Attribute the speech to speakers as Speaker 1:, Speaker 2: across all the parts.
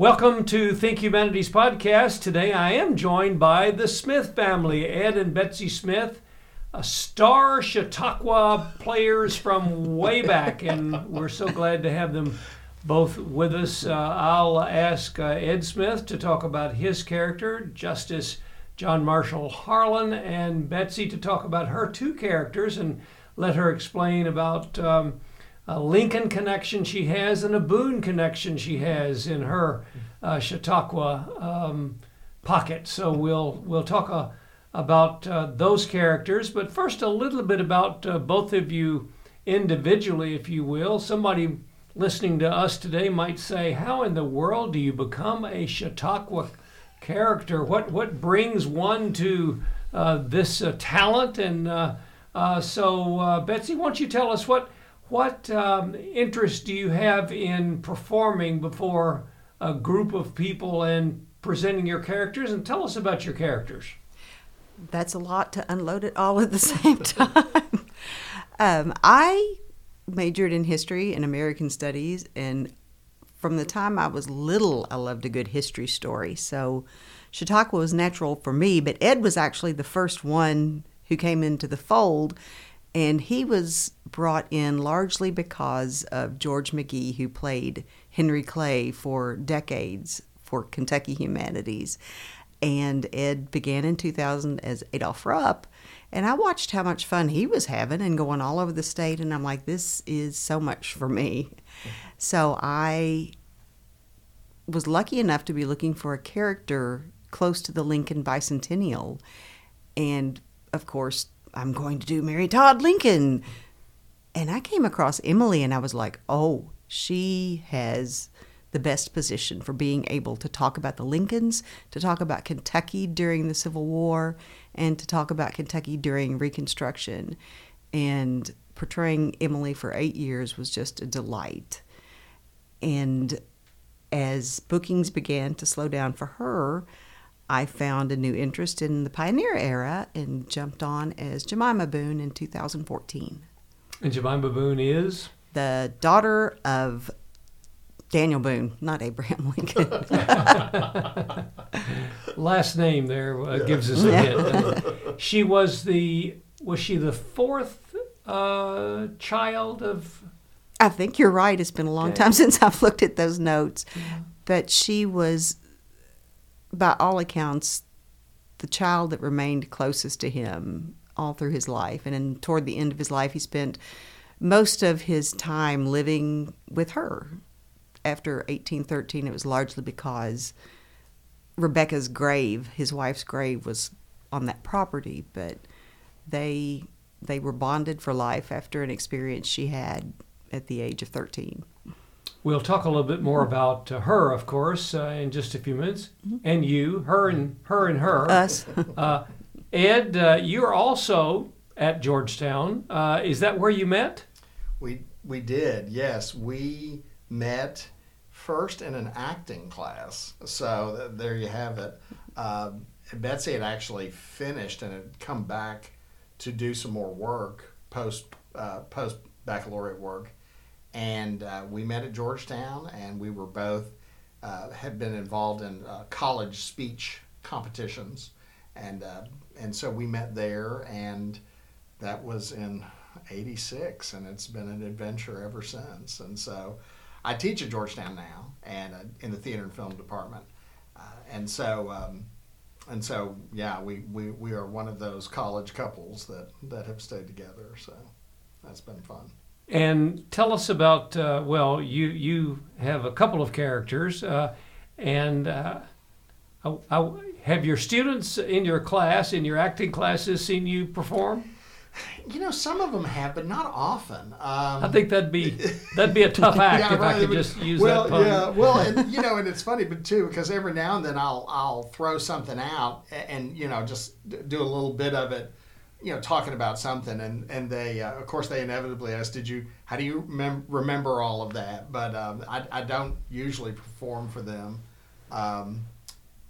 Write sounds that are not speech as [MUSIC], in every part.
Speaker 1: Welcome to Think Humanities podcast. Today I am joined by the Smith family, Ed and Betsy Smith, a star Chautauqua players from way back, and we're so glad to have them both with us. Uh, I'll ask uh, Ed Smith to talk about his character, Justice John Marshall Harlan, and Betsy to talk about her two characters and let her explain about. Um, a Lincoln connection she has and a Boone connection she has in her uh, Chautauqua um, pocket. So we'll we'll talk uh, about uh, those characters, but first a little bit about uh, both of you individually, if you will. Somebody listening to us today might say, "How in the world do you become a Chautauqua character? What what brings one to uh, this uh, talent?" And so, Betsy, why don't you tell us what what um, interest do you have in performing before a group of people and presenting your characters? And tell us about your characters.
Speaker 2: That's a lot to unload it all at the [LAUGHS] same time. um, I majored in history and American studies, and from the time I was little, I loved a good history story. So Chautauqua was natural for me, but Ed was actually the first one who came into the fold and he was brought in largely because of George McGee, who played Henry Clay for decades for Kentucky Humanities. And Ed began in 2000 as Adolph Rupp. And I watched how much fun he was having and going all over the state. And I'm like, this is so much for me. So I was lucky enough to be looking for a character close to the Lincoln bicentennial. And of course, I'm going to do Mary Todd Lincoln. And I came across Emily and I was like, oh, she has the best position for being able to talk about the Lincolns, to talk about Kentucky during the Civil War, and to talk about Kentucky during Reconstruction. And portraying Emily for eight years was just a delight. And as bookings began to slow down for her, I found a new interest in the pioneer era and jumped on as Jemima Boone in 2014.
Speaker 1: And Jemima Boone is?
Speaker 2: The daughter of Daniel Boone, not Abraham Lincoln. [LAUGHS]
Speaker 1: Last name there uh, gives us a hint. [LAUGHS] she was the was she the fourth uh, child of?
Speaker 2: I think you're right. It's been a long okay. time [LAUGHS] since I've looked at those notes, but she was by all accounts, the child that remained closest to him all through his life. And then toward the end of his life, he spent most of his time living with her. After 1813, it was largely because Rebecca's grave, his wife's grave, was on that property, but they they were bonded for life after an experience she had at the age of 13.
Speaker 1: We'll talk a little bit more about uh, her, of course, uh, in just a few minutes, mm-hmm. and you, her and her and her.
Speaker 2: Us. [LAUGHS]
Speaker 1: uh, Ed, uh, you're also at Georgetown. Uh, is that where you met?
Speaker 3: We we did. Yes, we met first in an acting class. So th- there you have it. Um, Betsy had actually finished and had come back to do some more work post uh, post baccalaureate work and uh, we met at Georgetown, and we were both uh, had been involved in uh, college speech competitions, and uh, and so we met there, and that was in '86, and it's been an adventure ever since. And so, I teach at Georgetown now, and uh, in the theater and film department, uh, and so. Um, and so, yeah, we, we, we are one of those college couples that, that have stayed together. So that's been fun.
Speaker 1: And tell us about uh, well, you you have a couple of characters, uh, and uh, I, I, have your students in your class in your acting classes seen you perform?
Speaker 3: You know, some of them have, but not often. Um,
Speaker 1: I think that'd be that'd be a tough [LAUGHS] act
Speaker 3: Yeah,
Speaker 1: if
Speaker 3: right,
Speaker 1: I could just use
Speaker 3: well,
Speaker 1: that pun.
Speaker 3: yeah, well, and [LAUGHS] you know, and it's funny, but too, because every now and then I'll I'll throw something out and, and you know just do a little bit of it, you know, talking about something, and and they uh, of course they inevitably ask, did you how do you remem- remember all of that? But um, I I don't usually perform for them. Um,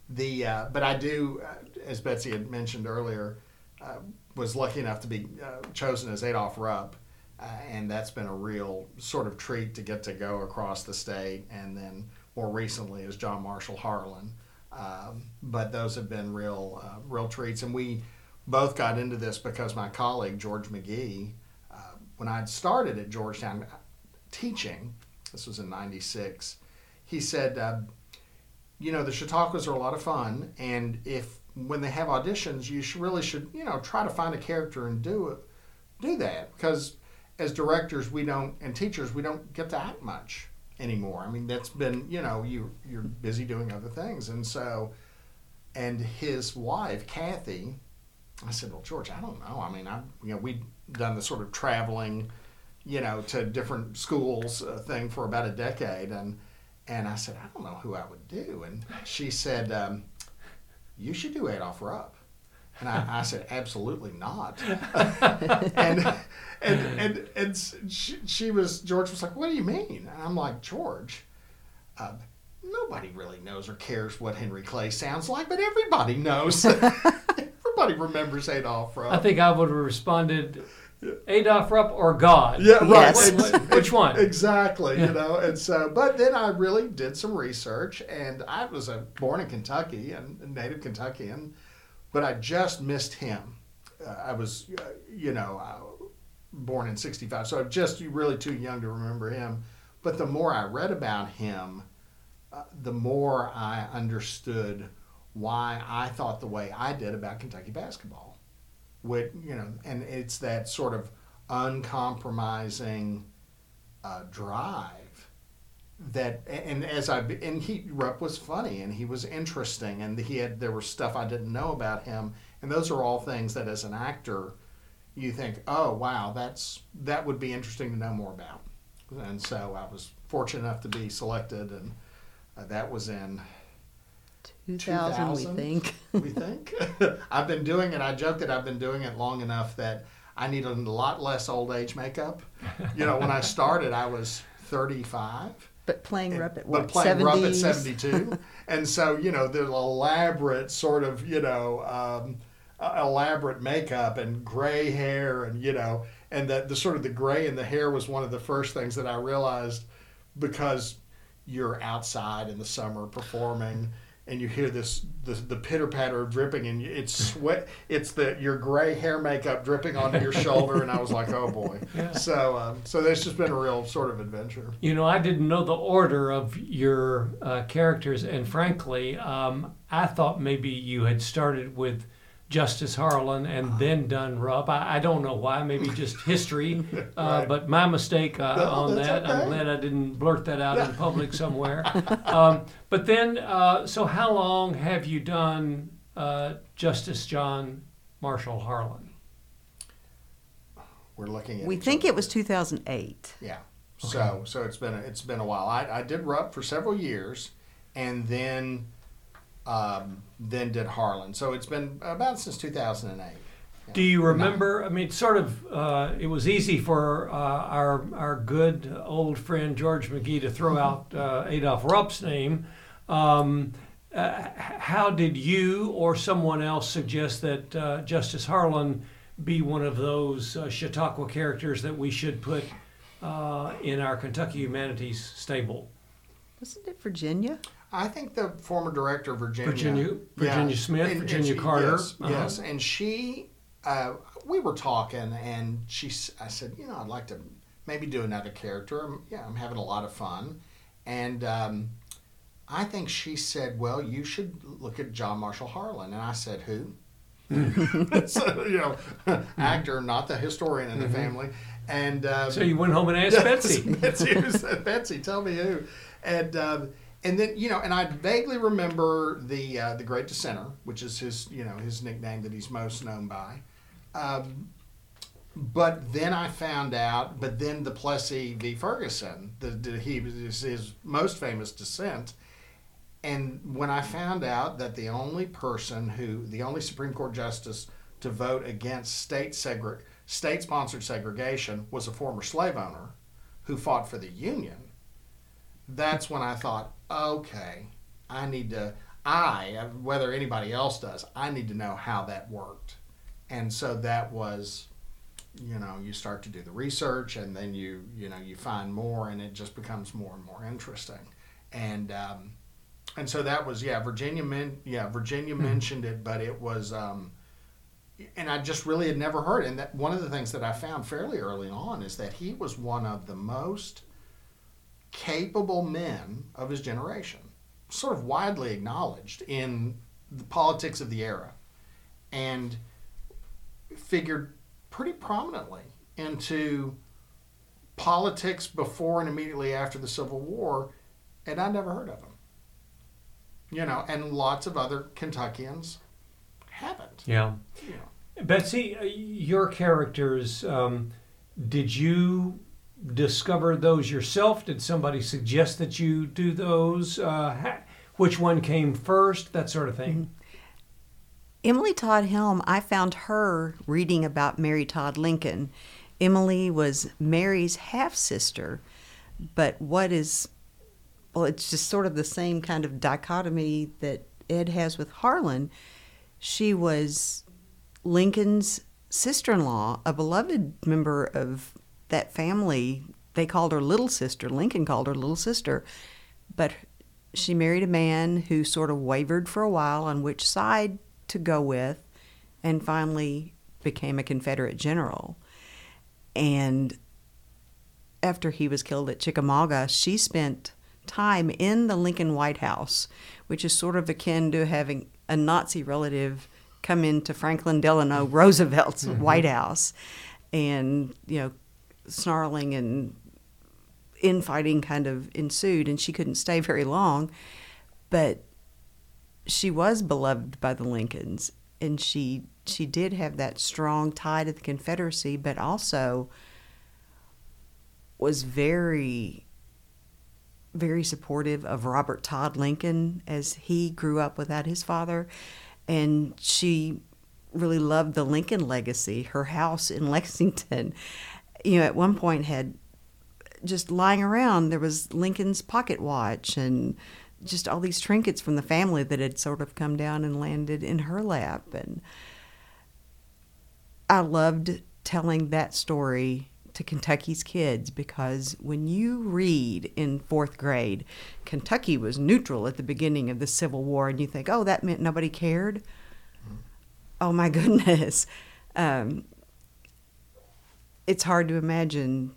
Speaker 3: the uh, but I do, uh, as Betsy had mentioned earlier, uh, was lucky enough to be uh, chosen as Adolph Rupp, uh, and that's been a real sort of treat to get to go across the state, and then more recently as John Marshall Harlan. Um, but those have been real, real treats, and we both got into this because my colleague George McGee, uh, when I'd started at Georgetown teaching, this was in '96, he said. Uh, you know the Chautauquas are a lot of fun, and if when they have auditions, you should really should you know try to find a character and do it, do that because as directors we don't and teachers we don't get to act much anymore. I mean that's been you know you you're busy doing other things, and so and his wife Kathy, I said, well George, I don't know. I mean I you know we'd done the sort of traveling, you know, to different schools uh, thing for about a decade, and and I said, I don't know who I would do. And she said, um, You should do Adolph Rupp. And I, I said, Absolutely not. [LAUGHS] and, and, and, and she, she was, George was like, What do you mean? And I'm like, George, uh, nobody really knows or cares what Henry Clay sounds like, but everybody knows. [LAUGHS] everybody remembers Adolph Rupp.
Speaker 1: I think I would have responded, Adolph Rupp or God.
Speaker 3: Yeah, right.
Speaker 2: Yes.
Speaker 1: Which- which one?
Speaker 3: Exactly,
Speaker 1: Yeah.
Speaker 3: you know. And so, but then I really did some research, and I was a, born in Kentucky and a native Kentuckian, but I just missed him. Uh, I was, uh, you know, uh, born in '65, so I'm just really too young to remember him. But the more I read about him, uh, the more I understood why I thought the way I did about Kentucky basketball. With you know, and it's that sort of uncompromising uh, drive that and as I and he Rupp was funny and he was interesting and he had there was stuff I didn't know about him and those are all things that as an actor you think oh wow that's that would be interesting to know more about and so I was fortunate enough to be selected and uh, that was in
Speaker 2: 2000, we think.
Speaker 3: we think. [LAUGHS] I've been doing it. I joke that I've been doing it long enough that I need a lot less old age makeup. You know, when I started, I was 35.
Speaker 2: But playing Rupp at
Speaker 3: but playing
Speaker 2: 70s?
Speaker 3: Rupp at 72. and so, you know, the elaborate sort of, you know, um, elaborate makeup and gray hair and, you know, and that the sort of the gray in the hair was one of the first things that I realized because you're outside in the summer performing and you hear this the, the pitter patter of dripping and it's sweat it's the your gray hair makeup dripping onto your shoulder and I was like oh boy. [LAUGHS] So um, so that's just been a real sort of adventure.
Speaker 1: You know, I didn't know the order of your uh, characters, and frankly, um, I thought maybe you had started with Justice Harlan and then done Rupp. I, I don't know why, maybe just history, [LAUGHS] uh,
Speaker 3: Right.
Speaker 1: but my mistake uh,
Speaker 3: No,
Speaker 1: on
Speaker 3: that's
Speaker 1: that. I'm glad I didn't blurt that out in [LAUGHS] public somewhere. [LAUGHS] um, but then, uh, so how long have you done uh, Justice John Marshall Harlan?
Speaker 3: we're looking at
Speaker 2: We think it was 2008.
Speaker 3: Yeah. So so it's been a, it's been a while. I, I did Rupp for several years, and then um, then did Harlan. So it's been about since 2008.
Speaker 1: Do you remember? I mean, sort of. Uh, it was easy for uh, our our good old friend George McGee to throw [LAUGHS] out uh, Adolph Rupp's name. Um, uh, how did you or someone else suggest that uh, Justice Harlan be one of those uh, Chautauqua characters that we should put uh, in our Kentucky Humanities stable?
Speaker 2: Wasn't it Virginia?
Speaker 3: I think the former director of Virginia,
Speaker 1: Virginia- Virginia Smith, Virginia Carter.
Speaker 3: yes,
Speaker 1: Uh-huh.
Speaker 3: yes, and she, uh, we were talking, and she, I said, you know, I'd like to maybe do another character. I'm, yeah, I'm having a lot of fun, and um, I think she said, well, you should look at John Marshall Harlan, and I said, who? [LAUGHS] so, you know, actor, not the historian in the family, and um,
Speaker 1: Mm-hmm. So you went home and asked [LAUGHS] Betsy.
Speaker 3: Betsy, [LAUGHS] Betsy, tell me who. And um, and then you know, and I vaguely remember the uh, the Great Dissenter, which is his you know his nickname that he's most known by. Um, but then I found out. But then the Plessy v. Ferguson, the, the he was his most famous dissent. And when I found out that the only person who, the only Supreme Court justice to vote against state segre- state-sponsored segregation was a former slave owner who fought for the Union, that's when I thought, okay, I need to. I, whether anybody else does, I need to know how that worked. And so that was you know you start to do the research and then you you know you find more and it just becomes more and more interesting and um, and so that was yeah virginia men yeah virginia mm-hmm. mentioned it but it was um, and i just really had never heard it. and that one of the things that i found fairly early on is that he was one of the most capable men of his generation sort of widely acknowledged in the politics of the era and figured pretty prominently into politics before and immediately after the Civil War, and I never heard of him. You know, and lots of other Kentuckians haven't.
Speaker 1: Yeah. yeah. Betsy, uh, your characters, um, did you discover those yourself? Did somebody suggest that you do those? Uh, which one came first? That sort of thing. Mm-hmm.
Speaker 2: Emily Todd Helm, I found her reading about Mary Todd Lincoln. Emily was Mary's half sister, but what is, well, it's just sort of the same kind of dichotomy that Ed has with Harlan. She was Lincoln's sister in law, a beloved member of that family. They called her little sister. Lincoln called her little sister. But she married a man who sort of wavered for a while on which side to go with, and finally became a Confederate general. And after he was killed at Chickamauga, she spent time in the Lincoln White House, which is sort of akin to having a Nazi relative come into Franklin Delano Roosevelt's mm-hmm. White House and, you know, snarling and infighting kind of ensued, and she couldn't stay very long. But she was beloved by the Lincolns, and she she did have that strong tie to the Confederacy, but also was very very supportive of Robert Todd Lincoln as he grew up without his father, and she really loved the Lincoln legacy. Her house in [LAUGHS] Lexington, you know, at one point had just lying around there was Lincoln's pocket watch and just all these trinkets from the family that had sort of come down and landed in her lap. And I loved telling that story to Kentucky's kids because when you read in fourth grade, Kentucky was neutral at the beginning of the Civil War, and you think, oh, that meant nobody cared. Mm-hmm. Oh my [LAUGHS] goodness. Um, it's hard to imagine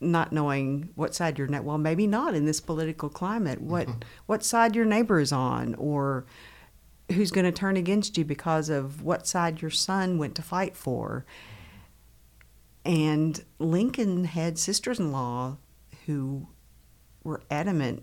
Speaker 2: not knowing what side your well maybe not in this political climate what mm-hmm. what side your neighbor is on or who's going to turn against you because of what side your son went to fight for and Lincoln had sisters-in-law who were adamant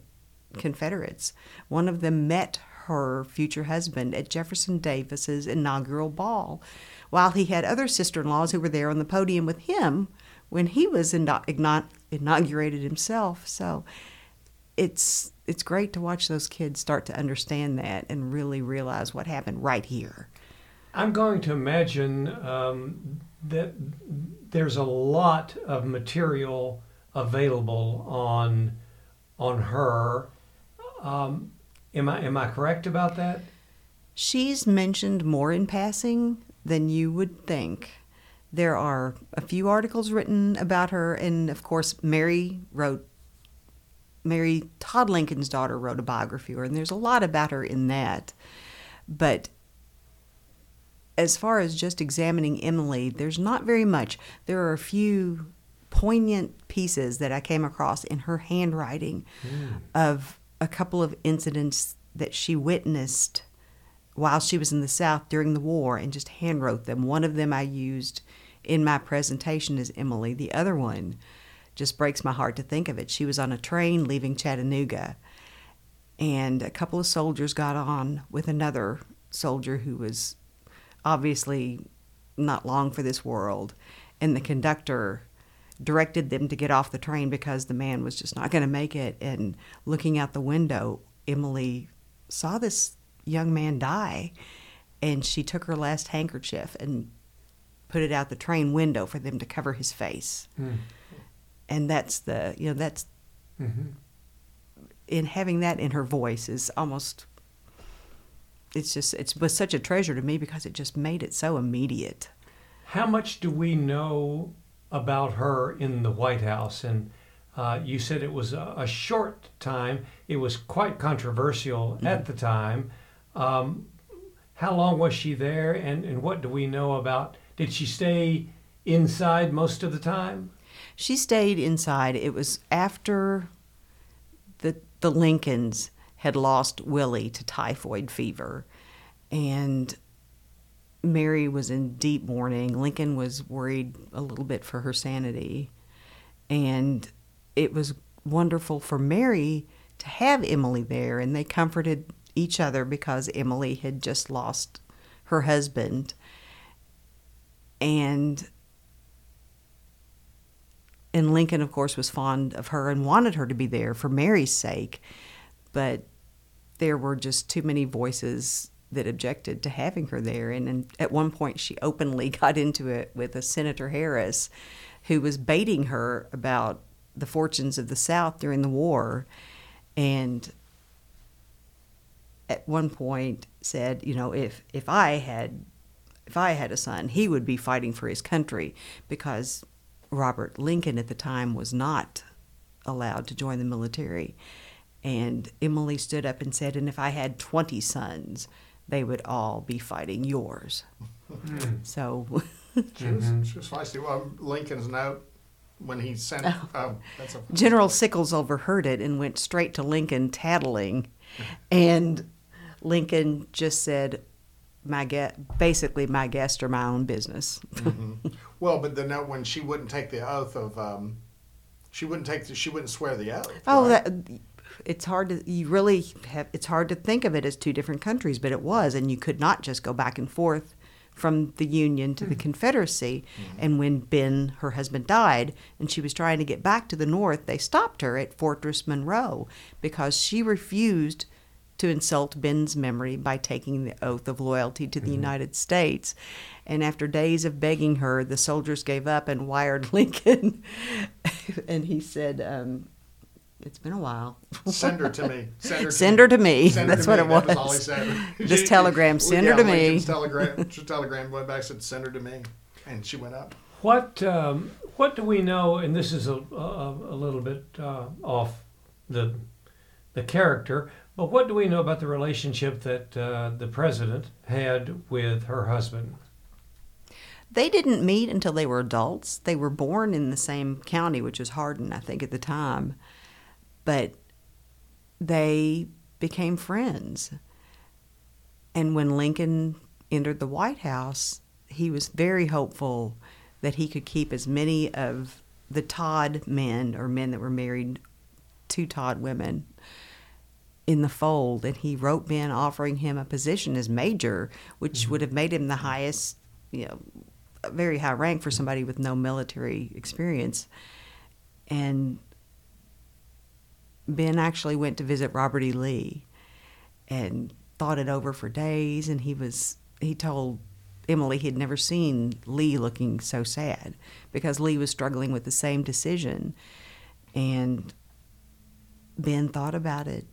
Speaker 2: Confederates one of them met her future husband at Jefferson Davis's inaugural ball while he had other sister-in-laws who were there on the podium with him when he was inaugurated himself. So it's it's great to watch those kids start to understand that and really realize what happened right here.
Speaker 1: I'm going to imagine um, that there's a lot of material available on on her. Um, am I am I correct about that?
Speaker 2: She's mentioned more in passing than you would think. There are a few articles written about her, and of course, Mary wrote. Mary Todd Lincoln's daughter wrote a biography and there's a lot about her in that. But as far as just examining Emily, there's not very much. There are a few poignant pieces that I came across in her handwriting mm. of a couple of incidents that she witnessed while she was in the South during the war and just handwrote them. One of them I used in my presentation is Emily. The other one just breaks my heart to think of it. She was on a train leaving Chattanooga, and a couple of soldiers got on with another soldier who was obviously not long for this world. and the conductor directed them to get off the train because the man was just not going to make it. And looking out the window, Emily saw this young man die, and she took her last handkerchief and put it out the train window for them to cover his face.
Speaker 1: Mm.
Speaker 2: And that's the, you know, that's
Speaker 1: hmm
Speaker 2: in having that in her voice is almost it's just it was such a treasure to me because it just made it so immediate
Speaker 1: How much do we know about her in the White House? And uh, you said it was a, a short time. It was quite controversial at the time. Um, how long was she there, and, and what do we know about? Did she stay inside most of the time?
Speaker 2: she stayed inside it was after the the lincolns had lost willie to typhoid fever and mary was in deep mourning. Lincoln was worried a little bit for her sanity. And it was wonderful for mary to have emily there and they comforted each other because emily had just lost her husband. And and Lincoln, of course, was fond of her and wanted her to be there for Mary's sake, but there were just too many voices that objected to having her there. And, and at one point, she openly [LAUGHS] got into it with a Senator Harris, who was baiting her about the fortunes of the South during the war, and at one point said, you know, if if I had if I had a son, he would be fighting for his country because Robert Lincoln at the time was not allowed to join the military. And Emily stood up and said, And if I had 20 sons, they would all be fighting yours. Hmm. So,
Speaker 3: She was, she was feisty. Well, Lincoln's note when he sent. Oh, oh that's a.
Speaker 2: General Sickles overheard it and went straight to Lincoln tattling. [LAUGHS] And Lincoln just said, my guest, basically, my guests are my own business. Mm-hmm.
Speaker 3: Well, but the note when she wouldn't take the oath of, um, she wouldn't take, the, she wouldn't swear the oath.
Speaker 2: Oh,
Speaker 3: right?
Speaker 2: that it's hard to you really have it's hard to think of it as two different countries, but it was, and you could not just go back and forth from the Union to the hmm. Confederacy. Hmm. And when Ben, her husband, died, and she was trying to get back to the North, they stopped her at Fortress Monroe because she refused to insult Ben's memory by taking the oath of loyalty to the mm-hmm. United States. And after days of begging her, the soldiers gave up and wired [LAUGHS] Lincoln. and he said, um, It's been a while.
Speaker 3: Send her to me. [LAUGHS] Send her to
Speaker 2: Send
Speaker 3: me.
Speaker 2: her to me.
Speaker 3: Send her
Speaker 2: That's
Speaker 3: to
Speaker 2: what
Speaker 3: me.
Speaker 2: it
Speaker 3: That all he
Speaker 2: was.
Speaker 3: said. [LAUGHS]
Speaker 2: This telegram,
Speaker 3: Well,
Speaker 2: send her
Speaker 3: yeah,
Speaker 2: to me.
Speaker 3: Lincoln's telegram, [LAUGHS] telegram went back and said, send her to me. And she went up.
Speaker 1: What um, what do we know? And this is a, a, a little bit uh, off the the character, but what do we know about the relationship that uh, the president had with her husband?
Speaker 2: They didn't meet until they were adults. They were born in the same county, which was Hardin, I think, at the time. But they became friends. And when Lincoln entered the White House, he was very hopeful that he could keep as many of the Todd men or men that were married to Todd women in the fold. And he wrote Ben offering him a position as major, which mm-hmm. would have made him the highest, you know, very high rank for somebody with no military experience. And Ben actually went to visit Robert E. Lee and thought it over for days. And he was, he told Emily he had never seen Lee looking so sad because Lee was struggling with the same decision. And Ben thought about it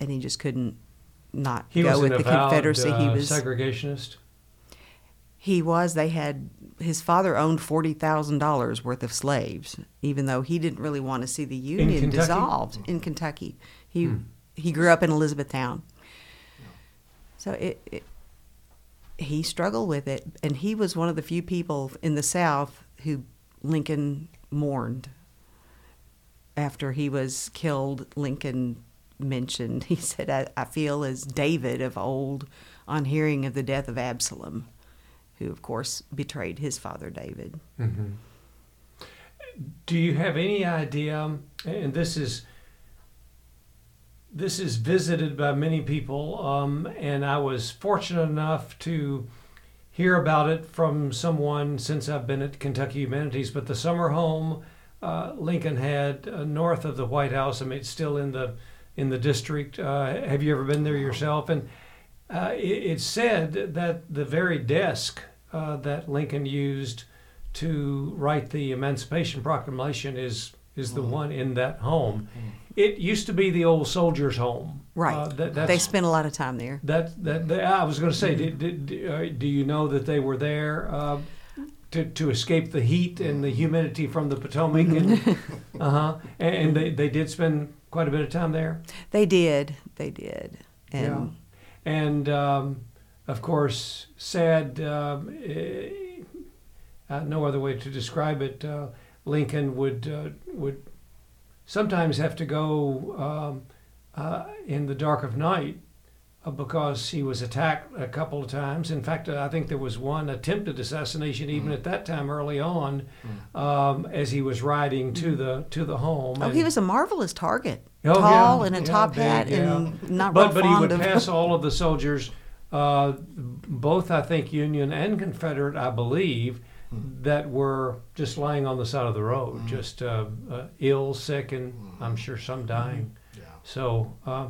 Speaker 2: and he just couldn't not
Speaker 1: He
Speaker 2: go with the
Speaker 1: avowed
Speaker 2: Confederacy.
Speaker 1: uh,
Speaker 2: he was a
Speaker 1: segregationist.
Speaker 2: He was. They had his father owned forty thousand dollars worth of slaves, even though he didn't really want to see the Union dissolved in Kentucky. He
Speaker 1: Hmm.
Speaker 2: he grew up in Elizabethtown, so it, it he struggled with it, and he was one of the few people in the South who Lincoln mourned after he was killed. Lincoln mentioned [LAUGHS] he said, "I, I feel as David of old on hearing of the death of Absalom." Who of course betrayed his father David.
Speaker 1: hmm Do you have any idea? And this is this is visited by many people, um, and I was fortunate enough to hear about it from someone since I've been at Kentucky Humanities, but the summer home uh, Lincoln had uh, north of the White House. I mean, it's still in the in the district. Uh, have you ever been there yourself? And uh, it, it's said that the very desk uh, that Lincoln used to write the Emancipation Proclamation is is the one in that home. It used to be the old soldiers' home.
Speaker 2: Right.
Speaker 1: Uh, that,
Speaker 2: they spent a lot of time there.
Speaker 1: that that, that I was going to say, did, did, did, uh, do you know that they were there uh, to to escape the heat and the humidity from the Potomac? And, [LAUGHS] uh-huh. and, and they they did spend quite a bit of time there.
Speaker 2: They did. They did. And
Speaker 1: yeah. And um, of course, sad. Um, eh, uh, no other way to describe it. Uh, Lincoln would uh, would sometimes have to go um, uh, in the dark of night uh, because he was attacked a couple of times. In fact, I think there was one attempted assassination even at that time early on, um, as he was riding to the to the home.
Speaker 2: oh,
Speaker 1: And-
Speaker 2: he was a marvelous target.
Speaker 1: Oh,
Speaker 2: Tall
Speaker 1: yeah,
Speaker 2: and a
Speaker 1: yeah,
Speaker 2: top
Speaker 1: big,
Speaker 2: hat
Speaker 1: yeah.
Speaker 2: and not
Speaker 1: but
Speaker 2: real
Speaker 1: but he would
Speaker 2: of.
Speaker 1: pass [LAUGHS] all of the soldiers, uh, both I think Union and Confederate, I believe, that were just lying on the side of the road, just uh, uh, ill, sick, and I'm sure some dying.
Speaker 3: Yeah.
Speaker 1: So, uh,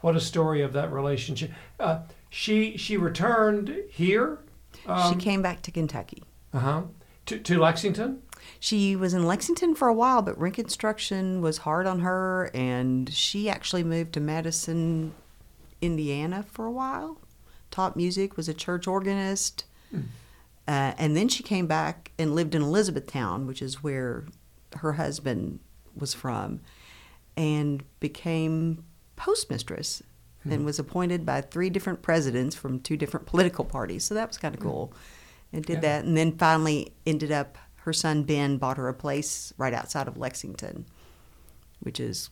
Speaker 1: what a story of that relationship. Uh, she she returned here.
Speaker 2: she
Speaker 1: Um,
Speaker 2: came back to Kentucky.
Speaker 1: uh-huh, to to Lexington.
Speaker 2: She was in Lexington for a while, but Reconstruction was hard on her, and she actually moved to Madison, Indiana for a while. Taught music, was a church organist, hmm. uh, and then she came back and lived in Elizabethtown, which is where her husband was from, and became postmistress, hmm. and was appointed by three different presidents from two different political parties. So that was kind of hmm. cool, and did
Speaker 1: Yeah.
Speaker 2: that, and then finally ended up. Her son Ben bought her a place right outside of Lexington, which is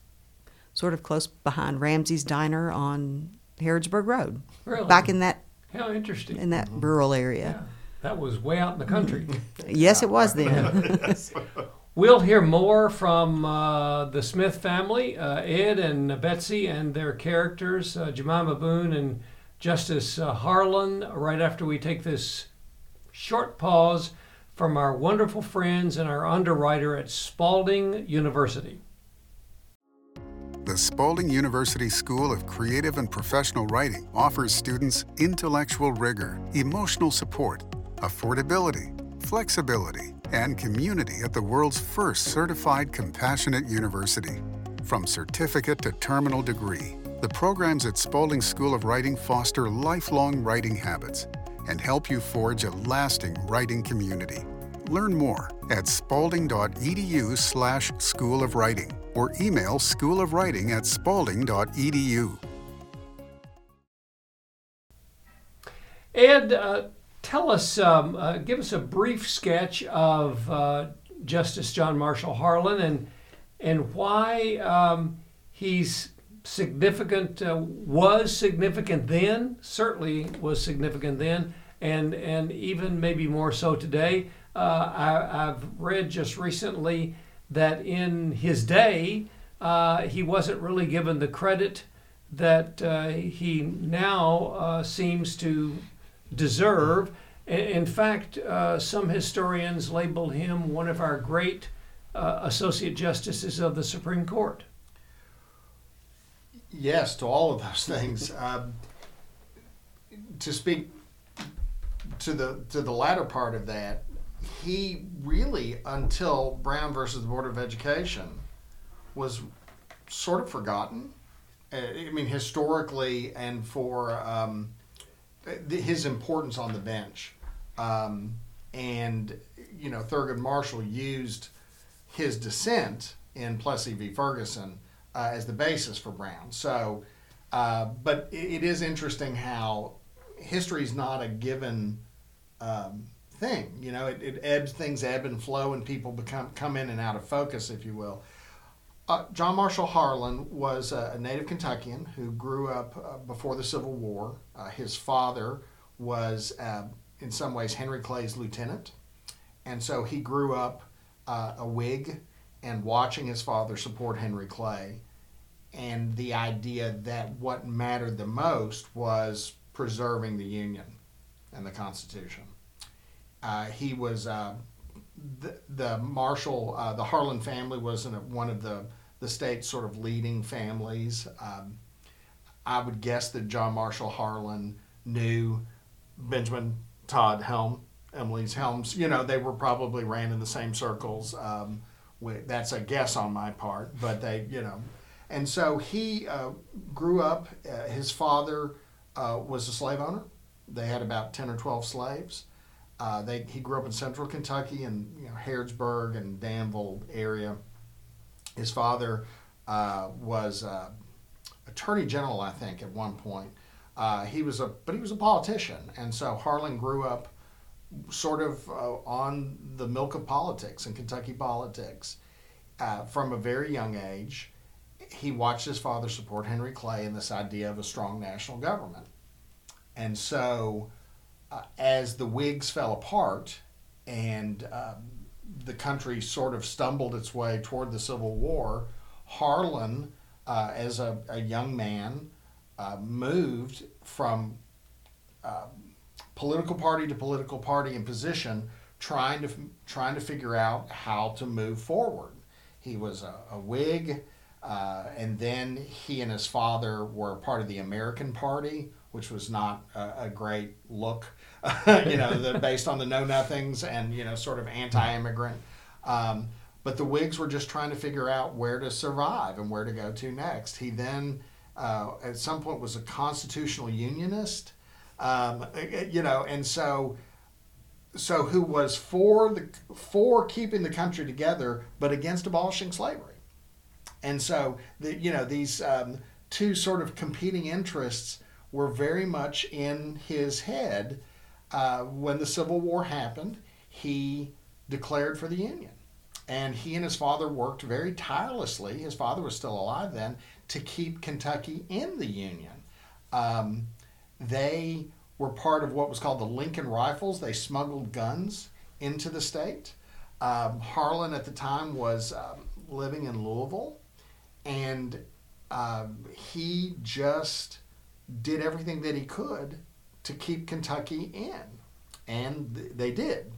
Speaker 2: sort of close behind Ramsey's Diner on Harrodsburg Road.
Speaker 1: Really?
Speaker 2: Back in that
Speaker 1: How interesting.
Speaker 2: in that rural
Speaker 1: yeah,
Speaker 2: area.
Speaker 1: that was way out in the country. [LAUGHS]
Speaker 2: Yes, it was then. [LAUGHS]
Speaker 1: We'll hear more from uh, the Smith family, uh, Ed and Betsy, and their characters, uh, Jemima Boone and Justice uh, Harlan, right after we take this short pause from our wonderful friends and our underwriter at Spalding University.
Speaker 4: The Spalding University School of Creative and Professional Writing offers students intellectual rigor, emotional support, affordability, flexibility, and community at the world's first certified compassionate university. From certificate to terminal degree, the programs at Spalding School of Writing foster lifelong writing habits and help you forge a lasting writing community. Learn more at spalding.edu slash school of writing or email schoolofwriting at spalding.edu.
Speaker 1: Ed, uh, tell us, um, uh, give us a brief sketch of uh, Justice John Marshall Harlan and and why um, he's significant, uh, was significant then, certainly was significant then, and and even maybe more so today. Uh, I, I've read just recently that in his day uh, he wasn't really given the credit that uh, he now uh, seems to deserve. In fact, uh, some historians label him one of our great associate justices of the Supreme Court.
Speaker 3: Yes, to all of those [LAUGHS] things. Um, to speak to the to the latter part of that, he really until Brown versus the Board of Education was sort of forgotten. Uh, I mean, historically, and for um, his importance on the bench, um, and you know, Thurgood Marshall used his dissent in Plessy v. Ferguson uh, as the basis for Brown. So, uh, but it, it is interesting how history is not a given um, thing. You know, it, it ebbs, things ebb and flow, and people become come in and out of focus, if you will. Uh, John Marshall Harlan was a, a native Kentuckian who grew up uh, before the Civil War. Uh, his father was, uh, in some ways, Henry Clay's lieutenant, and so he grew up a Whig and watching his father support Henry Clay, and the idea that what mattered the most was preserving the Union. and the Constitution. Uh, he was uh, the, the Marshall, uh, the Harlan family was one of the, the state's sort of leading families. Um, I would guess that John Marshall Harlan knew Benjamin Todd Helm, Emily's Helms. You know, they were probably ran in the same circles. Um, that's a guess on my part, but they, you know, and so he uh, grew up. Uh, his father uh, was a slave owner. They had about ten or twelve slaves. Uh, they, he grew up in central Kentucky and you know, Harrodsburg and Danville area. His father uh, was uh, attorney general, I think, at one point. he was a, but he was a politician, and so Harlan grew up sort of on the milk of politics and Kentucky politics from a very young age he watched his father support Henry Clay in this idea of a strong national government. And so, uh, as the Whigs fell apart and um, the country sort of stumbled its way toward the Civil War, Harlan, uh, as a, a, young man, uh, moved from um, political party to political party in position, trying to trying to figure out how to move forward. He was a, a Whig. Uh, and then he and his father were part of the American Party, which was not a, a great look, [LAUGHS] you know, the, based on the Know Nothings and, you know, sort of anti immigrant. Um, but the Whigs were just trying to figure out where to survive and where to go to next. He then, uh, at some point, was a constitutional unionist, um, you know, and so so who was for the for keeping the country together but against abolishing slavery and so, the, you know, these um, two sort of competing interests were very much in his head. Uh, when the Civil War happened, he declared for the Union. And he and his father worked very tirelessly, his father was still alive then, to keep Kentucky in the Union. Um, they were part of what was called the Lincoln Rifles. They smuggled guns into the state. Um, Harlan at the time was um, living in Louisville and uh, he just did everything that he could to keep Kentucky in, and th- they did.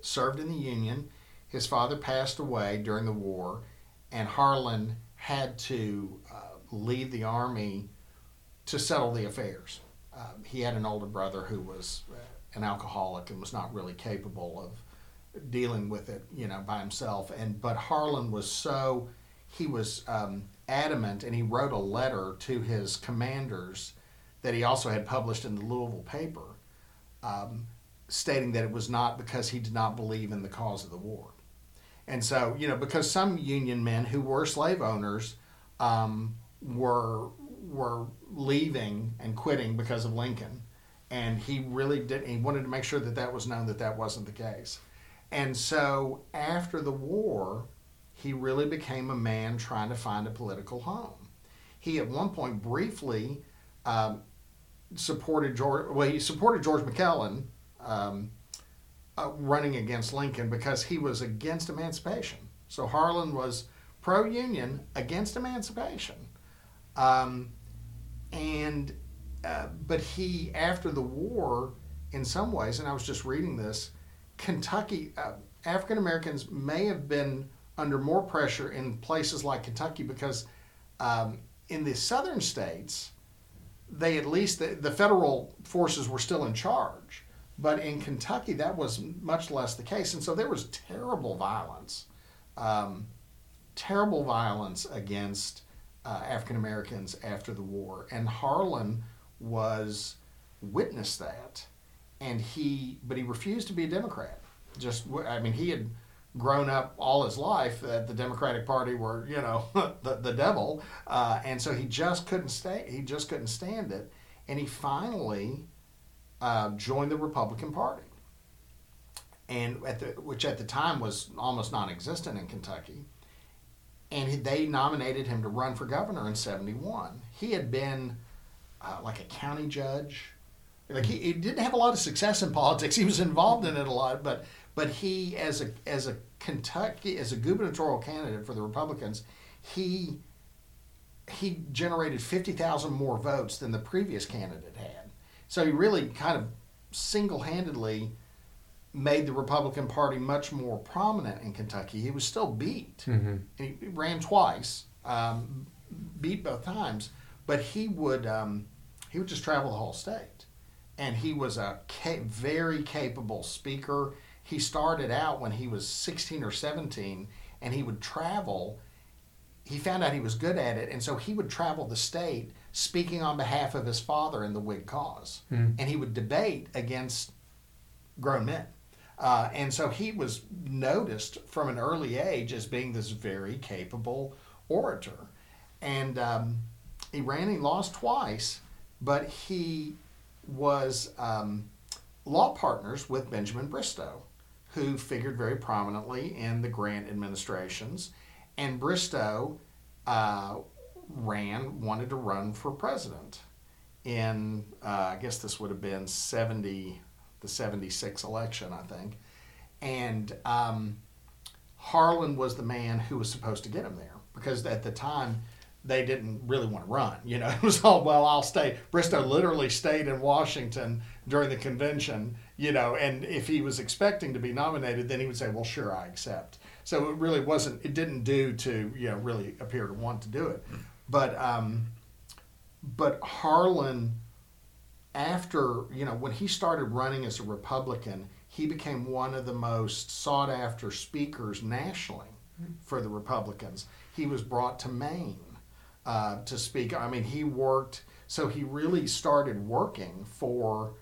Speaker 3: Served in the Union. His father passed away during the war, and Harlan had to uh, leave the army to settle the affairs. Uh, he had an older brother who was uh, an alcoholic and was not really capable of dealing with it, you know, by himself. And but Harlan was so he was um, adamant and he wrote a letter to his commanders that he also had published in the Louisville paper, um, stating that it was not because he did not believe in the cause of the war. And so, you know, because some Union men who were slave owners um, were were leaving and quitting because of Lincoln, and he really did. He wanted to make sure that that was known that that wasn't the case. And so, after the war, he really became a man trying to find a political home. He at one point briefly um, supported George. Well, he supported George McClellan um, uh, running against Lincoln because he was against emancipation. So Harlan was pro-union against emancipation, um, and uh, but he after the war, in some ways, and I was just reading this, Kentucky uh, African Americans may have been under more pressure in places like Kentucky because um, in the southern states, they at least, the, the federal forces were still in charge. But in Kentucky, that was much less the case. And so there was terrible violence, um, terrible violence against uh, African Americans after the war. And Harlan was witnessed that. And he, but he refused to be a Democrat. Just, I mean, he had grown up all his life that the Democratic Party were, you know, [LAUGHS] the, the devil, uh, and so he just couldn't stay. He just couldn't stand it, and he finally uh, joined the Republican Party, and at the which at the time was almost non-existent in Kentucky, and they nominated him to run for governor in '71. He had been uh, like a county judge. Like he, he didn't have a lot of success in politics. He was involved in it a lot, but but he, as a as a Kentucky as a gubernatorial candidate for the Republicans, he he generated fifty thousand more votes than the previous candidate had. So he really kind of single handedly made the Republican Party much more prominent in Kentucky. He was still beat.
Speaker 1: Mm-hmm.
Speaker 3: He ran twice, um, beat both times, but he would um, he would just travel the whole state, and he was a ca- very capable speaker. He started out when he was 16 or 17, and he would travel. He found out he was good at it, and so he would travel the state speaking on behalf of his father in the Whig cause,
Speaker 1: Mm.
Speaker 3: and he would debate against grown men. Uh, and so he was noticed from an early age as being this very capable orator. And um, he ran, he lost twice, but he was um, law partners with Benjamin Bristow, who figured very prominently in the Grant administrations. And Bristow uh, ran, wanted to run for president in, uh, I guess this would have been 70, the 76 election, I think. And um, Harlan was the man who was supposed to get him there because at the time they didn't really want to run. You know, [LAUGHS] it was all, well, I'll stay. Bristow literally stayed in Washington during the convention, you know, and if he was expecting to be nominated, then he would say, well, sure, I accept. So it really wasn't, it didn't do to, you know, really appear to want to do it. But, um, but Harlan, after, you know, when he started running as a Republican, he became one of the most sought after speakers nationally for the Republicans. He was brought to Maine uh, to speak. I mean, he worked, so he really started working for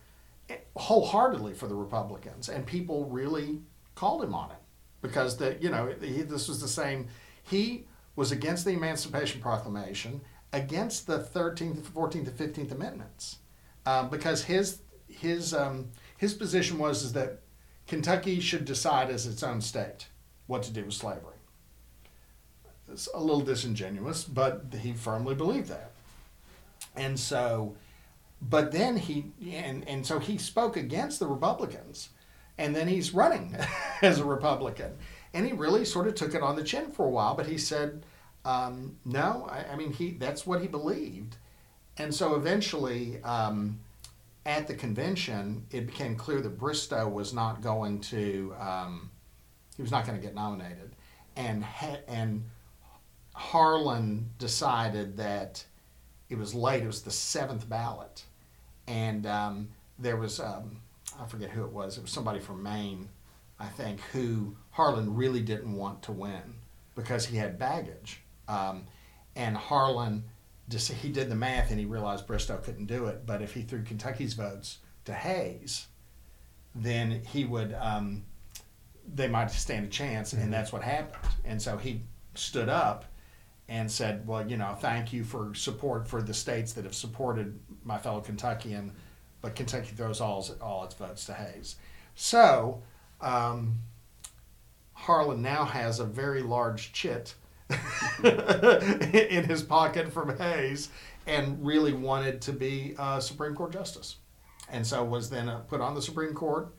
Speaker 3: wholeheartedly for the Republicans, and people really called him on it because that you know he, this was the same. He was against the Emancipation Proclamation, against the 13th, 14th, and 15th Amendments, um, because his his um, his position was is that Kentucky should decide as its own state what to do with slavery. It's a little disingenuous, but he firmly believed that. And so, but then he, and, and so he spoke against the Republicans, and then he's running [LAUGHS] as a Republican. And he really sort of took it on the chin for a while, but he said, um, no, I, I mean, he, that's what he believed. And so eventually, um, at the convention, it became clear that Bristow was not going to, um, he was not going to get nominated. And, ha- and Harlan decided that it was late. It was the seventh ballot, and um, there was um, I forget who it was. It was somebody from Maine, I think, who Harlan really didn't want to win because he had baggage. Um, and Harlan just he did the math and he realized Bristow couldn't do it. But if he threw Kentucky's votes to Hayes, then he would um, they might stand a chance, and that's what happened. And so he stood up and said, "Well, you know, thank you for support for the states that have supported my fellow Kentuckian, but Kentucky throws all all its votes to Hayes." So um, Harlan now has a very large chit [LAUGHS] in his pocket from Hayes, and really wanted to be a Supreme Court justice, and so was then uh, put on the Supreme Court.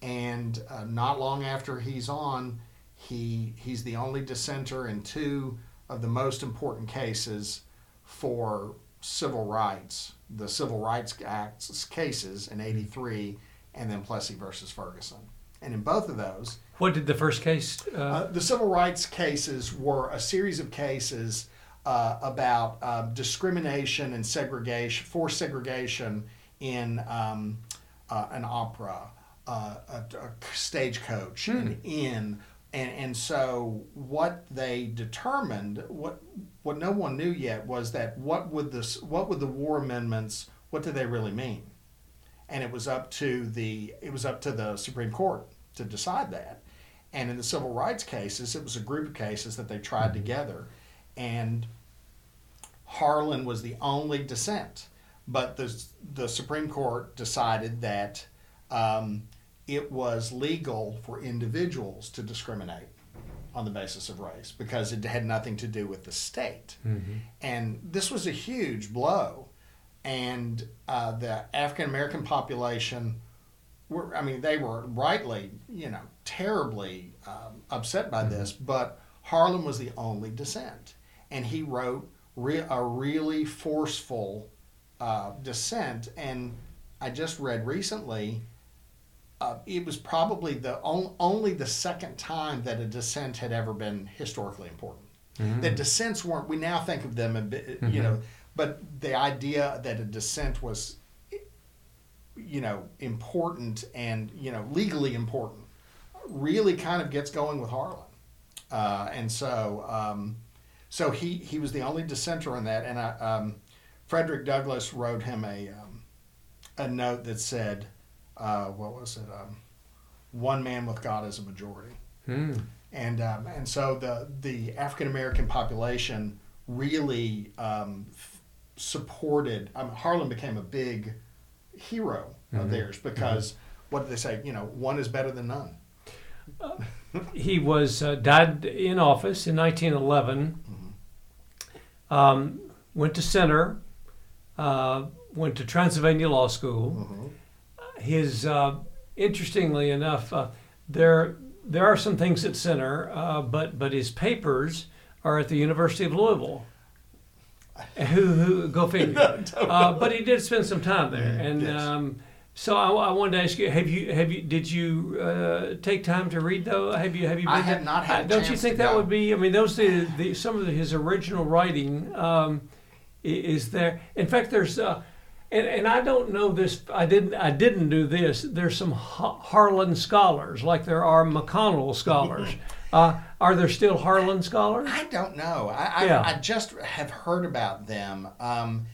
Speaker 3: And uh, not long after he's on, he he's the only dissenter in two of the most important cases for civil rights, the Civil Rights Act's cases in '83, and then Plessy versus Ferguson. And in both of those,
Speaker 1: What did the first case? Uh,
Speaker 3: uh, the civil rights cases were a series of cases uh, about uh, discrimination and segregation, forced segregation in um, uh, an opera, uh, a, a stagecoach, an inn. And, and so what they determined, what what no one knew yet, was that what would this what would the war amendments what did they really mean? and it was up to the it was up to the Supreme Court to decide that. And in the civil rights cases, it was a group of cases that they tried together, and Harlan was the only dissent. But the the Supreme Court decided that um, it was legal for individuals to discriminate on the basis of race because it had nothing to do with the state. And this was a huge blow and uh, the African American population were, I mean, they were rightly, you know, terribly um, upset by this, but Harlan was the only dissent. And he wrote re- a really forceful uh, dissent. And I just read recently uh, it was probably the on, only the second time that a descent had ever been historically important. That descents weren't. We now think of them a bit, you know, but the idea that a descent was, you know, important and you know legally important, really kind of gets going with Harlan, uh, and so um, so he he was the only dissenter in that, and I, um, Frederick Douglass wrote him a um, a note that said, uh, what was it? Um, one man with God as a majority
Speaker 1: Hmm.
Speaker 3: and um, and so the the African American population really um, f- supported. Um, Harlan became a big hero of theirs because what did they say? You know, one is better than none.
Speaker 1: He was uh, died in office in 1911. Um, went to Centre. Uh, went to Transylvania Law School. His uh, interestingly enough, uh, there there are some things at Centre, uh, but but his papers are at the University of Louisville. [LAUGHS] Who, who go figure? [LAUGHS] uh, but he did spend some time there, and
Speaker 3: Yes.
Speaker 1: um, so I, I wanted to ask you: Have you have you did you uh, take time to read though? Have you have you?
Speaker 3: I have
Speaker 1: that?
Speaker 3: not had
Speaker 1: Uh, Don't you think that
Speaker 3: go.
Speaker 1: would be? I mean, those the, the some of his original writing um, is there. In fact, there's. Uh, and, and I don't know this. I didn't. I didn't do this. There's some Ha- Harlan scholars, like there are McConnell scholars. uh, are there still Harlan scholars?
Speaker 3: I don't know. I, I,
Speaker 1: Yeah.
Speaker 3: I just have heard about them. Um,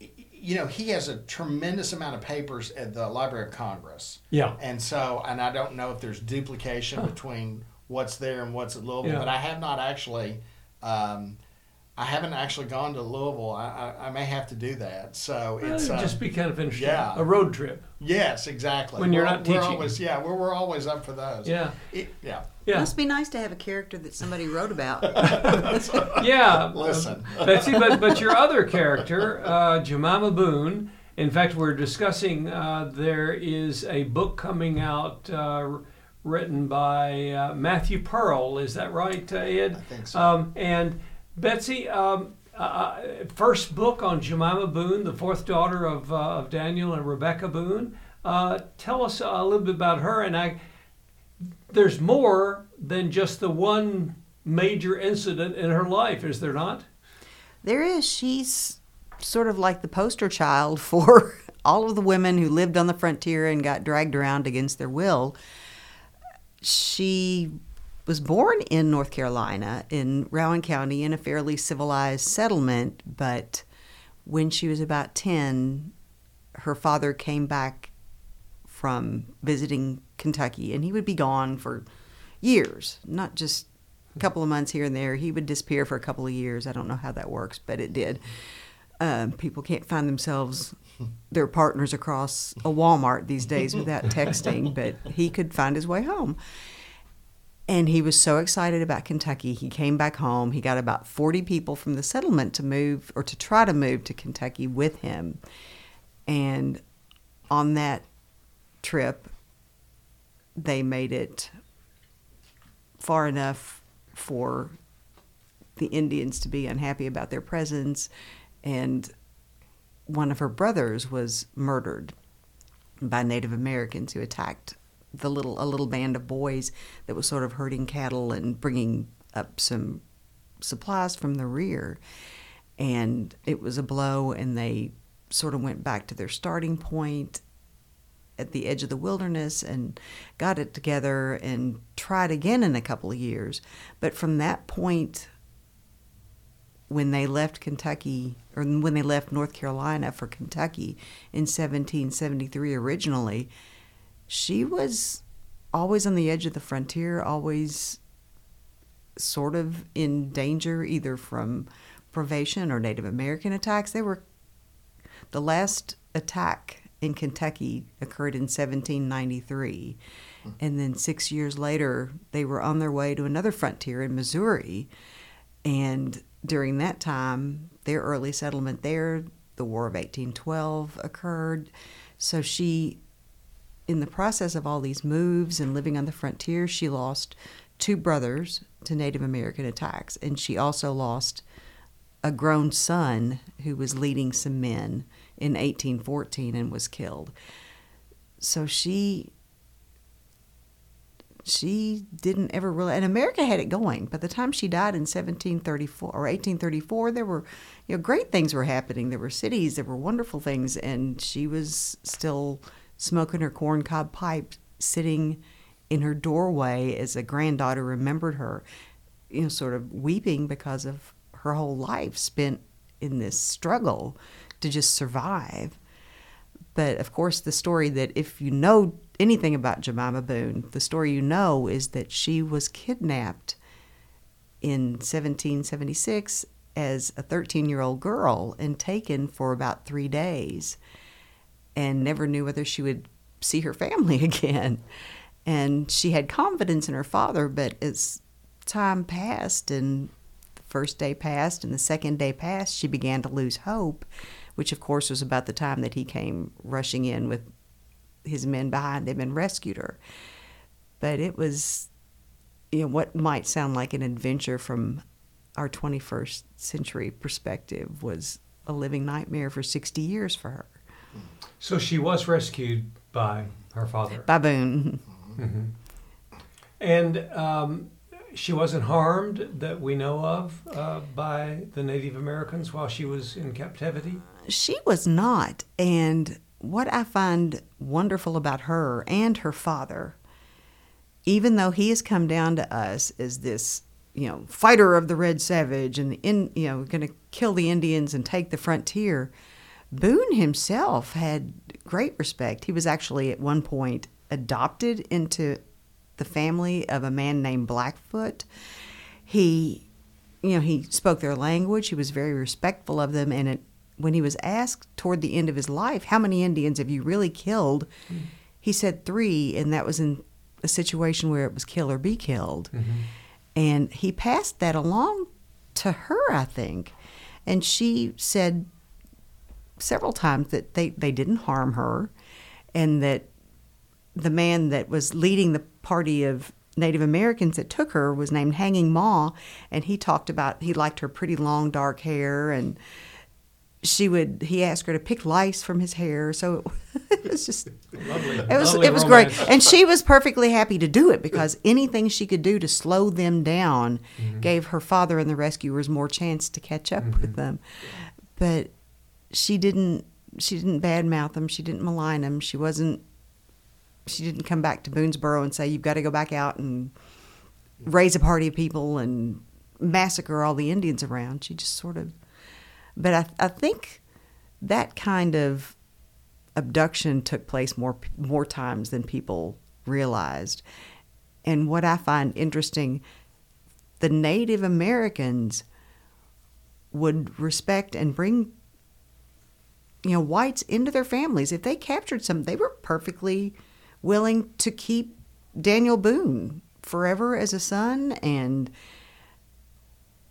Speaker 3: you know, he has a tremendous amount of papers at the Library of Congress.
Speaker 1: Yeah.
Speaker 3: And so, and I don't know if there's duplication between what's there and what's at Louisville,
Speaker 1: Yeah.
Speaker 3: but I have not actually, um, I haven't actually gone to Louisville. I, I, I may have to do that. So
Speaker 1: Well,
Speaker 3: it's
Speaker 1: it'd
Speaker 3: uh,
Speaker 1: just be kind of interesting.
Speaker 3: yeah.
Speaker 1: A road trip.
Speaker 3: yes, exactly.
Speaker 1: When you're
Speaker 3: We're-
Speaker 1: not
Speaker 3: we're
Speaker 1: teaching.
Speaker 3: Always, yeah, we're, we're always up for those.
Speaker 1: Yeah.
Speaker 3: It- yeah.
Speaker 1: Yeah.
Speaker 2: Must be nice to have a character that somebody wrote about. [LAUGHS]
Speaker 1: Yeah.
Speaker 3: Listen.
Speaker 1: Betsy, but but your other character, uh, Jemima Boone. In fact, we're discussing. Uh, there is a book coming out uh, written by uh, Matthew Pearl. Is that right, uh, Ed?
Speaker 3: I think so.
Speaker 1: Um, and Betsy, um, uh, first book on Jemima Boone, the fourth daughter of, uh, of Daniel and Rebecca Boone. Uh, tell us a little bit about her. And I, there's more than just the one major incident in her life, is there not?
Speaker 2: There is. She's sort of like the poster child [LAUGHS] for all of the women who lived on the frontier and got dragged around against their will. She was born in North Carolina in Rowan County in a fairly civilized settlement, but when she was about 10, her father came back from visiting Kentucky and he would be gone for years, not just a couple of months here and there. He would disappear for a couple of years. I don't know how that works, but it did. Um, people can't find themselves their partners across a Walmart these days without texting, but he could find his way home. And he was so excited about Kentucky. He came back home. He got about 40 people from the settlement to move or to try to move to Kentucky with him. And on that trip, they made it far enough for the Indians to be unhappy about their presence. And one of her brothers was murdered by Native Americans who attacked the little a little band of boys that was sort of herding cattle and bringing up some supplies from the rear. And it was a blow and they sort of went back to their starting point at the edge of the wilderness and got it together and tried again in a couple of years. But from that point when they left Kentucky or when they left North Carolina for Kentucky in 1773 originally, she was always on the edge of the frontier, always sort of in danger either from privation or Native American attacks. They were the last attack in Kentucky occurred in 1793. Mm-hmm. And then 6 years later, they were on their way to another frontier in Missouri. And during that time, their early settlement there, the War of 1812 occurred. So she, in the process of all these moves and living on the frontier, she lost two brothers to Native American attacks. And she also lost a grown son who was leading some men in 1814 and was killed. So she she didn't ever really and America had it going. By the time she died in 1734 or 1834, there were you know great things were happening. There were cities, there were wonderful things and she was still smoking her corncob pipe sitting in her doorway as a granddaughter remembered her, you know, sort of weeping because of her whole life spent in this struggle to just survive. But of course, the story that if you know anything about Jemima Boone, the story you know is that she was kidnapped in 1776 as a 13 year old girl and taken for about three days and never knew whether she would see her family [LAUGHS] again. And she had confidence in her father, but as time passed and the first day passed and the second day passed, she began to lose hope, which of course was about the time that he came rushing in with his men behind him and rescued her. But it was, you know, what might sound like an adventure from our 21st century perspective was a living nightmare for 60 years for her.
Speaker 1: So she was rescued by her father.
Speaker 2: Baboon.
Speaker 1: And um, she wasn't harmed that we know of uh, by the Native Americans while she was in captivity.
Speaker 2: She was not. And what I find wonderful about her and her father, even though he has come down to us as this, you know, fighter of the Red Savage and, in, you know, going to kill the Indians and take the frontier, Boone himself had great respect. He was actually at one point adopted into the family of a man named Blackfoot. He, you know, he spoke their language. He was very respectful of them. And it, when he was asked toward the end of his life, how many Indians have you really killed? He said three, and that was in a situation where it was kill or be killed. Mm-hmm. And he passed that along to her, I think. And she said several times that they, they didn't harm her and that the man that was leading the party of Native Americans that took her was named Hanging Maw, and he talked about he liked her pretty long dark hair, and she would he asked her to pick lice from his hair, so [LAUGHS] it was just
Speaker 1: Lovely.
Speaker 2: it was it was great, and she was perfectly happy to do it because anything she could do to slow them down
Speaker 1: Mm-hmm.
Speaker 2: gave her father and the rescuers more chance to catch up with them. But she didn't she didn't badmouth them. She didn't malign them. She wasn't she didn't come back to Boonesboro and say you've got to go back out and raise a party of people and massacre all the Indians around. She just sort of but I, I think that kind of abduction took place more more times than people realized. And what I find interesting, the Native Americans would respect and bring you know whites into their families. If they captured some, they were perfectly willing to keep Daniel Boone forever as a son and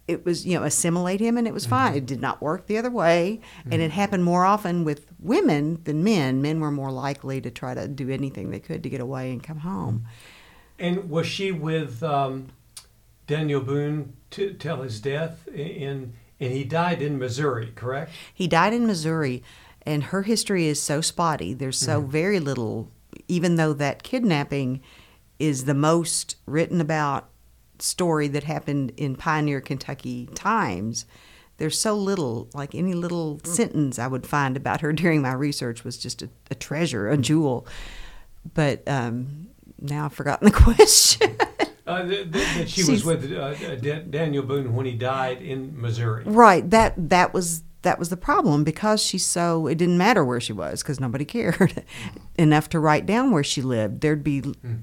Speaker 2: it was you know assimilate him and it was mm-hmm. fine. It did not work the other way and it mm-hmm. happened more often with women than men. Men were more likely to try to do anything they could to get away and come home. Mm-hmm.
Speaker 1: And was she with um, Daniel Boone to, till his death? In, and he died in Missouri, correct?
Speaker 2: he died in missouri and her history is so spotty. There's so very little even though that kidnapping is the most written about story that happened in pioneer kentucky times there's so little like any little sentence i would find about her [LAUGHS] during my research was just a, a treasure a jewel. But um, now i've forgotten the [LAUGHS] question.
Speaker 1: Uh, that, that she was with uh, Daniel Boone when he died in Missouri.
Speaker 2: Right. That that was that was the problem because she's so it didn't matter where she was because nobody cared [LAUGHS] enough to write down where she lived. There'd be hmm.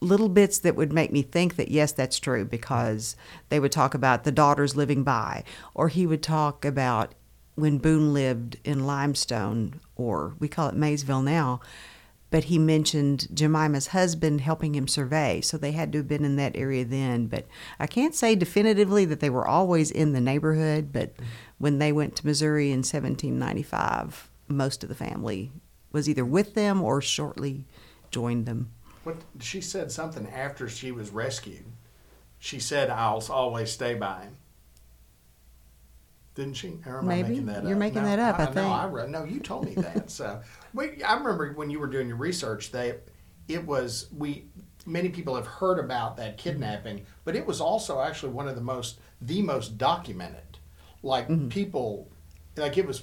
Speaker 2: little bits that would make me think that yes, that's true because they would talk about the daughters living by, or he would talk about when Boone lived in Limestone, or we call it Maysville now. But he mentioned Jemima's husband helping him survey, so they had to have been in that area then. But I can't say definitively that they were always in the neighborhood. But when they went to Missouri in 1795, most of the family was either with them or shortly joined them.
Speaker 3: What she said something after she was rescued. She said, "I'll always stay by him." Didn't she? Or am I
Speaker 2: Maybe.
Speaker 3: making that up?
Speaker 2: You're
Speaker 3: up?
Speaker 2: making
Speaker 3: No,
Speaker 2: that up, I
Speaker 3: No,
Speaker 2: think.
Speaker 3: I read, no, you told me that. [LAUGHS] so, we, I remember when you were doing your research, that it was we. many people have heard about that mm-hmm. kidnapping, but it was also actually one of the most the most documented. Like mm-hmm. people, like it was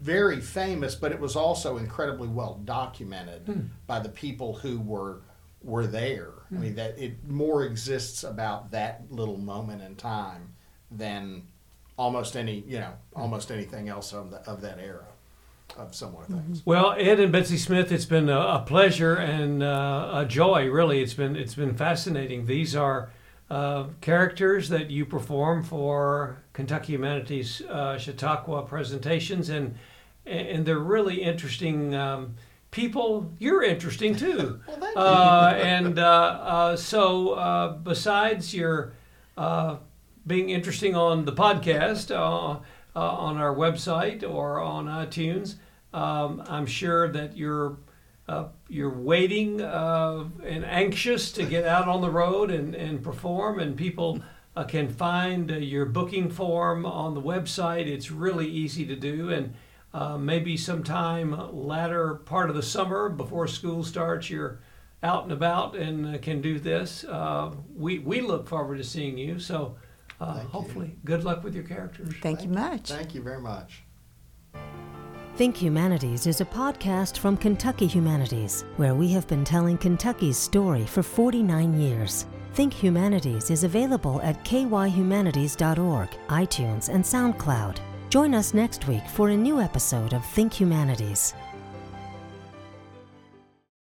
Speaker 3: very famous, but it was also incredibly well documented hmm. by the people who were were there. I hmm. mean that it more exists about that little moment in time than almost any you know almost anything else of the, of that era of similar things.
Speaker 1: Well, Ed and Betsy Smith, it's been a, a pleasure and uh, a joy. Really, it's been it's been fascinating. These are uh, characters that you perform for Kentucky Humanities uh, Chautauqua presentations, and and they're really interesting um, people. You're interesting too. [LAUGHS]
Speaker 3: Well,
Speaker 1: uh, and uh, uh, so, uh, besides your uh, being interesting on the podcast, uh, uh, on our website or on iTunes, um, I'm sure that you're uh, you're waiting uh, and anxious to get out on the road and, and perform, and people uh, can find uh, your booking form on the website. It's really easy to do, and maybe sometime latter part of the summer before school starts, you're out and about and can do this. We we look forward to seeing you. So uh,
Speaker 3: Thank you.
Speaker 1: hopefully, good luck with your characters.
Speaker 2: Thank you much.
Speaker 3: Thank you very much.
Speaker 5: Think Humanities is a podcast from Kentucky Humanities, where we have been telling Kentucky's story for 49 years. Think Humanities is available at kyhumanities.org, iTunes, and SoundCloud. Join us next week for a new episode of Think Humanities.